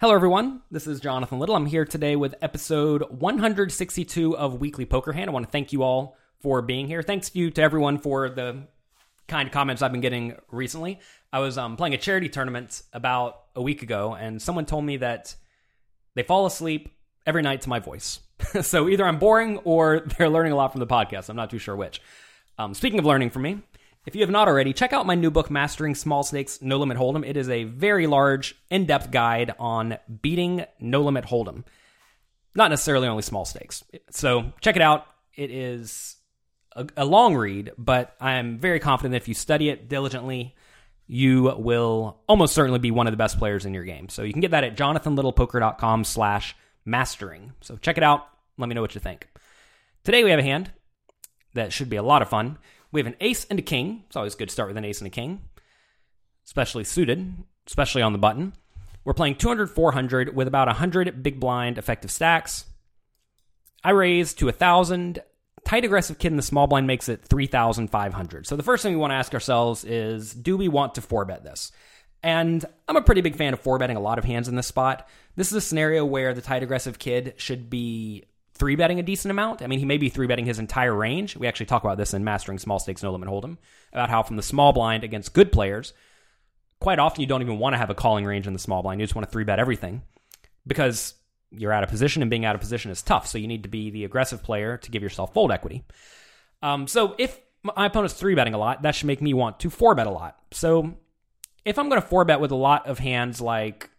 Hello, everyone. This is Jonathan Little. I'm here today with episode 162 of Weekly Poker Hand. I want to thank you all for being here. Thanks you to everyone for the kind comments I've been getting recently. I was um, playing a charity tournament about a week ago, and someone told me that they fall asleep every night to my voice. so either I'm boring or they're learning a lot from the podcast. I'm not too sure which. Um, speaking of learning from me, if you have not already, check out my new book, Mastering Small Stakes No Limit Hold'em. It is a very large, in depth guide on beating No Limit Hold'em. Not necessarily only small stakes. So check it out. It is a, a long read, but I am very confident that if you study it diligently, you will almost certainly be one of the best players in your game. So you can get that at jonathanlittlepoker.com slash mastering. So check it out. Let me know what you think. Today we have a hand that should be a lot of fun. We have an ace and a king. It's always good to start with an ace and a king, especially suited, especially on the button. We're playing 200 400 with about 100 big blind effective stacks. I raise to 1,000. Tight aggressive kid in the small blind makes it 3,500. So the first thing we want to ask ourselves is do we want to 4 bet this? And I'm a pretty big fan of 4 betting a lot of hands in this spot. This is a scenario where the tight aggressive kid should be three betting a decent amount. I mean, he may be three betting his entire range. We actually talk about this in Mastering Small Stakes No Limit Hold'em about how from the small blind against good players, quite often you don't even want to have a calling range in the small blind. You just want to three bet everything because you're out of position and being out of position is tough. So you need to be the aggressive player to give yourself fold equity. Um, so if my opponent's three betting a lot, that should make me want to four bet a lot. So if I'm going to four bet with a lot of hands like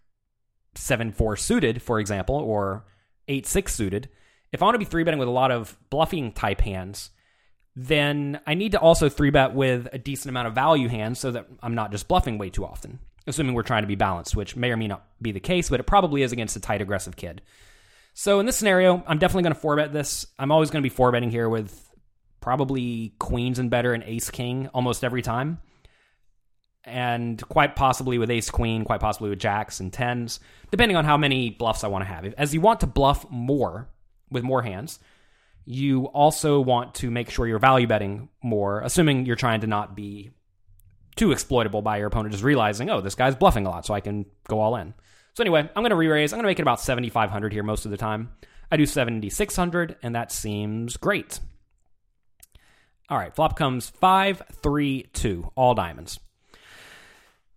seven four suited, for example, or eight six suited, if I want to be three betting with a lot of bluffing type hands, then I need to also three bet with a decent amount of value hands so that I'm not just bluffing way too often. Assuming we're trying to be balanced, which may or may not be the case, but it probably is against a tight aggressive kid. So in this scenario, I'm definitely going to four bet this. I'm always going to be four betting here with probably queens and better and ace king almost every time. And quite possibly with ace queen, quite possibly with jacks and tens, depending on how many bluffs I want to have. As you want to bluff more, with more hands. You also want to make sure you're value betting more, assuming you're trying to not be too exploitable by your opponent, just realizing, oh, this guy's bluffing a lot, so I can go all in. So anyway, I'm going to re-raise. I'm going to make it about 7,500 here most of the time. I do 7,600, and that seems great. All right, flop comes 5, 3, 2, all diamonds.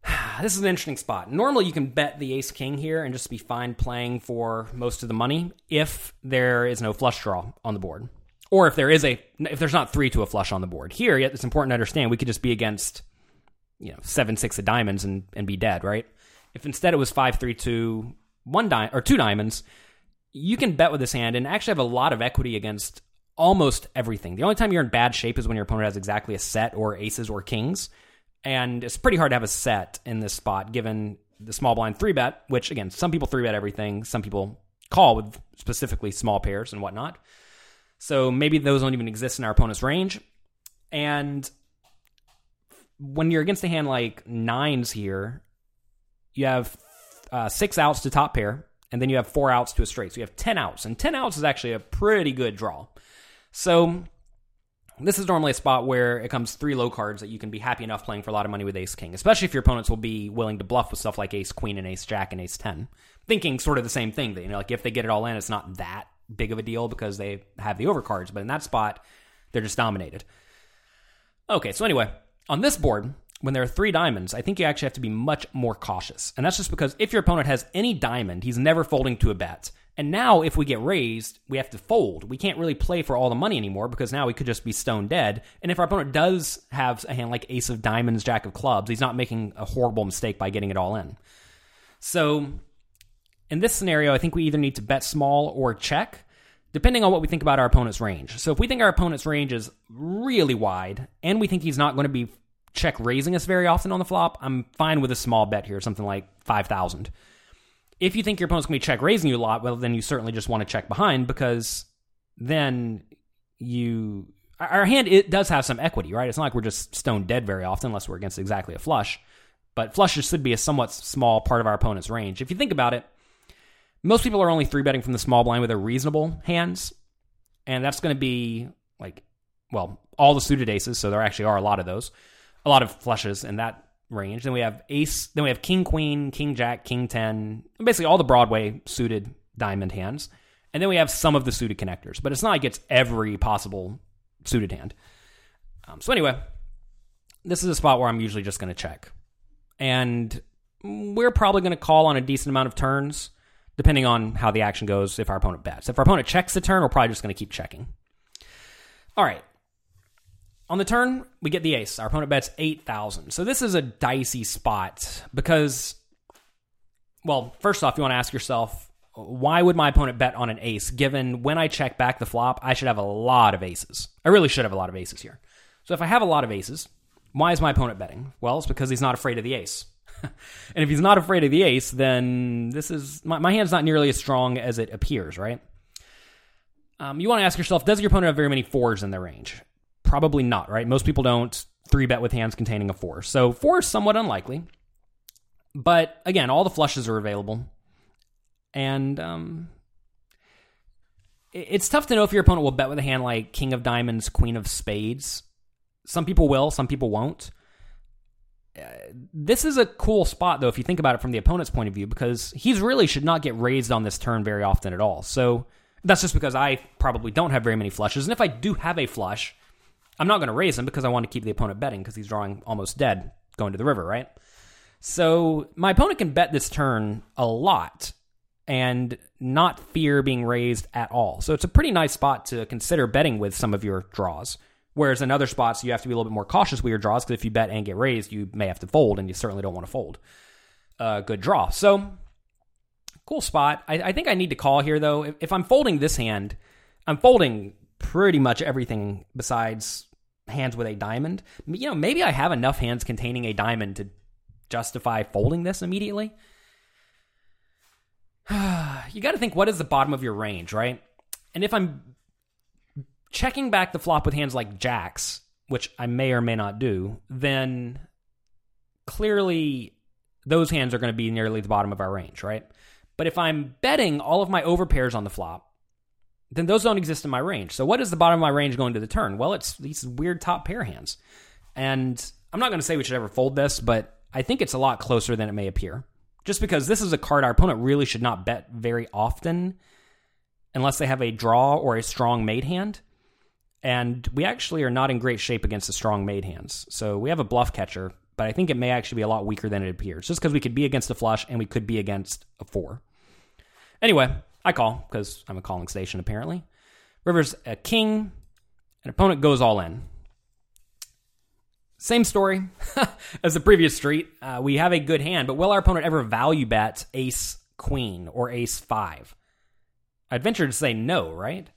this is an interesting spot. Normally, you can bet the ace king here and just be fine playing for most of the money if there is no flush draw on the board, or if there is a if there's not three to a flush on the board. Here, yet it's important to understand we could just be against you know seven six of diamonds and and be dead, right? If instead it was five three two one di- or two diamonds, you can bet with this hand and actually have a lot of equity against almost everything. The only time you're in bad shape is when your opponent has exactly a set or aces or kings and it's pretty hard to have a set in this spot given the small blind three bet, which again, some people three bet everything, some people call with specifically small pairs and whatnot. So maybe those don't even exist in our opponent's range. And when you're against a hand like nines here, you have uh, six outs to top pair, and then you have four outs to a straight. So you have 10 outs, and 10 outs is actually a pretty good draw. So this is normally a spot where it comes three low cards that you can be happy enough playing for a lot of money with ace king, especially if your opponents will be willing to bluff with stuff like ace queen and ace jack and ace 10. Thinking sort of the same thing, that, you know, like if they get it all in, it's not that big of a deal because they have the overcards, but in that spot, they're just dominated. Okay, so anyway, on this board, when there are three diamonds, I think you actually have to be much more cautious. And that's just because if your opponent has any diamond, he's never folding to a bet. And now, if we get raised, we have to fold. We can't really play for all the money anymore because now we could just be stone dead. And if our opponent does have a hand like Ace of Diamonds, Jack of Clubs, he's not making a horrible mistake by getting it all in. So, in this scenario, I think we either need to bet small or check, depending on what we think about our opponent's range. So, if we think our opponent's range is really wide and we think he's not going to be check raising us very often on the flop, I'm fine with a small bet here, something like 5,000 if you think your opponent's going to be check raising you a lot, well, then you certainly just want to check behind because then you. Our hand it does have some equity, right? It's not like we're just stone dead very often unless we're against exactly a flush. But flushes should be a somewhat small part of our opponent's range. If you think about it, most people are only three betting from the small blind with their reasonable hands, and that's going to be like, well, all the suited aces. So there actually are a lot of those, a lot of flushes, and that range. Then we have ace. Then we have king, queen, king, jack, king ten. Basically, all the Broadway suited diamond hands. And then we have some of the suited connectors, but it's not like it's every possible suited hand. Um, so anyway, this is a spot where I'm usually just going to check, and we're probably going to call on a decent amount of turns, depending on how the action goes. If our opponent bets, if our opponent checks the turn, we're probably just going to keep checking. All right. On the turn, we get the ace. Our opponent bets 8,000. So this is a dicey spot because, well, first off, you want to ask yourself, why would my opponent bet on an ace given when I check back the flop, I should have a lot of aces? I really should have a lot of aces here. So if I have a lot of aces, why is my opponent betting? Well, it's because he's not afraid of the ace. and if he's not afraid of the ace, then this is my, my hand's not nearly as strong as it appears, right? Um, you want to ask yourself, does your opponent have very many fours in their range? Probably not, right? Most people don't three bet with hands containing a four. So four is somewhat unlikely. But again, all the flushes are available. And um, it's tough to know if your opponent will bet with a hand like King of Diamonds, Queen of Spades. Some people will, some people won't. Uh, this is a cool spot, though, if you think about it from the opponent's point of view, because he's really should not get raised on this turn very often at all. So that's just because I probably don't have very many flushes. And if I do have a flush, I'm not going to raise him because I want to keep the opponent betting because he's drawing almost dead going to the river, right? So my opponent can bet this turn a lot and not fear being raised at all. So it's a pretty nice spot to consider betting with some of your draws. Whereas in other spots, you have to be a little bit more cautious with your draws because if you bet and get raised, you may have to fold, and you certainly don't want to fold. Uh, good draw. So cool spot. I, I, think I need to call here though. If, if I'm folding this hand, I'm folding pretty much everything besides hands with a diamond. You know, maybe I have enough hands containing a diamond to justify folding this immediately. you got to think what is the bottom of your range, right? And if I'm checking back the flop with hands like jacks, which I may or may not do, then clearly those hands are going to be nearly the bottom of our range, right? But if I'm betting all of my overpairs on the flop, then those don't exist in my range. So what is the bottom of my range going to the turn? Well, it's these weird top pair hands. And I'm not going to say we should ever fold this, but I think it's a lot closer than it may appear just because this is a card our opponent really should not bet very often unless they have a draw or a strong made hand. And we actually are not in great shape against the strong made hands. So we have a bluff catcher, but I think it may actually be a lot weaker than it appears, just because we could be against a flush and we could be against a four. Anyway, I call because I'm a calling station apparently. River's a king, an opponent goes all in. Same story as the previous street. Uh, we have a good hand, but will our opponent ever value bet ace queen or ace five? I'd venture to say no, right?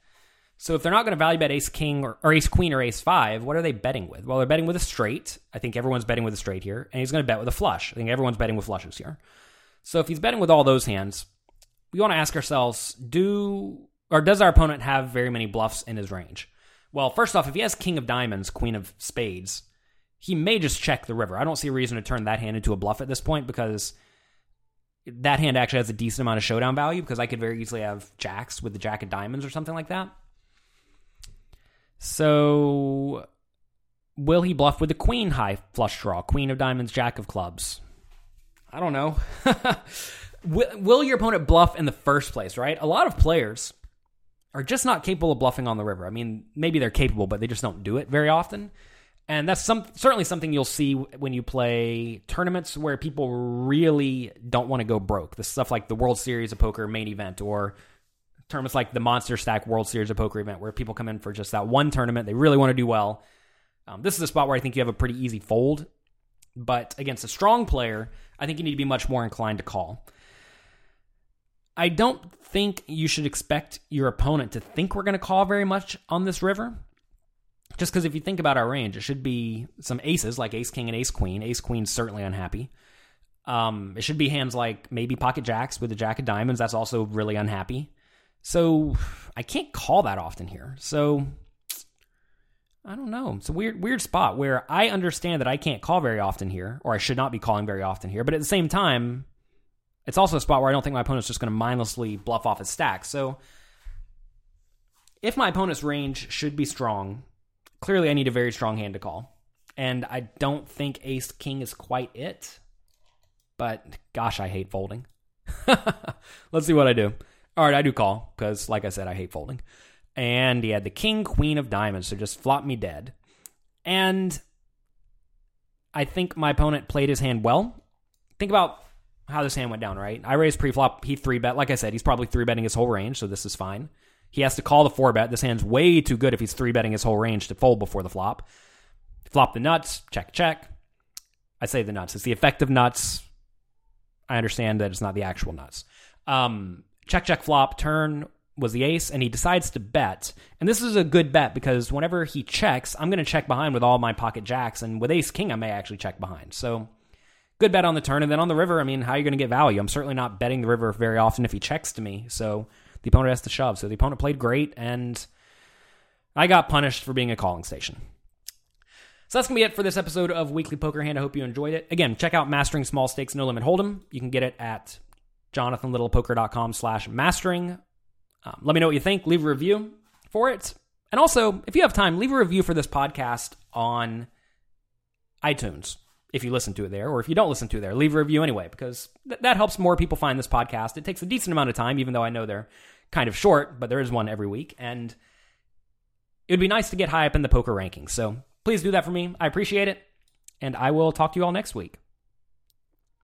So if they're not going to value bet ace king or, or, ace queen or ace five, what are they betting with? Well, they're betting with a straight. I think everyone's betting with a straight here, and he's going to bet with a flush. I think everyone's betting with flushes here. So if he's betting with all those hands, we want to ask ourselves: Do or does our opponent have very many bluffs in his range? Well, first off, if he has king of diamonds, queen of spades, he may just check the river. I don't see a reason to turn that hand into a bluff at this point because that hand actually has a decent amount of showdown value because I could very easily have jacks with the jack of diamonds or something like that. So, will he bluff with the queen high flush draw? Queen of diamonds, jack of clubs. I don't know. will, your opponent bluff in the first place, right? A lot of players are just not capable of bluffing on the river. I mean, maybe they're capable, but they just don't do it very often and that's some certainly something you'll see when you play tournaments where people really don't want to go broke. The stuff like the World Series of Poker main event or tournaments like the Monster Stack World Series of Poker event where people come in for just that one tournament. They really want to do well. Um, this is a spot where I think you have a pretty easy fold, but against a strong player, I think you need to be much more inclined to call. I don't think you should expect your opponent to think we're going to call very much on this river. Just because if you think about our range, it should be some aces like ace king and ace queen. Ace queen's certainly unhappy. Um, it should be hands like maybe pocket jacks with a jack of diamonds. That's also really unhappy. So I can't call that often here. So I don't know. It's a weird weird spot where I understand that I can't call very often here, or I should not be calling very often here. But at the same time, it's also a spot where I don't think my opponent's just going to mindlessly bluff off his stack. So if my opponent's range should be strong, clearly I need a very strong hand to call. and I don't think ace king is quite it. But gosh, I hate folding. Let's see what I do. All right, I do call because, like I said, I hate folding. And he had the king, queen of diamonds, so just flop me dead. And I think my opponent played his hand well. Think about how this hand went down, right? I raised pre-flop, he three bet. Like I said, he's probably three betting his whole range, so this is fine. He has to call the four bet. This hand's way too good if he's three betting his whole range to fold before the flop. Flop the nuts, check, check. I say the nuts. It's the effective nuts. I understand that it's not the actual nuts. Um, check, check, flop, turn was the ace, and he decides to bet. And this is a good bet because whenever he checks, I'm going to check behind with all my pocket jacks, and with ace king, I may actually check behind. So good bet on the turn. And then on the river, I mean, how are you going to get value? I'm certainly not betting the river very often if he checks to me. So the opponent has to shove. So the opponent played great, and I got punished for being a calling station. So that's going to be it for this episode of Weekly Poker Hand. I hope you enjoyed it. Again, check out Mastering Small Stakes No Limit Hold'em. You can get it at jonathanlittlepoker.com slash mastering. Um, let me know what you think. Leave a review for it. And also, if you have time, leave a review for this podcast on iTunes if you listen to it there, or if you don't listen to it there, leave a review anyway, because th- that helps more people find this podcast. It takes a decent amount of time, even though I know they're kind of short, but there is one every week. And it would be nice to get high up in the poker rankings. So please do that for me. I appreciate it. And I will talk to you all next week.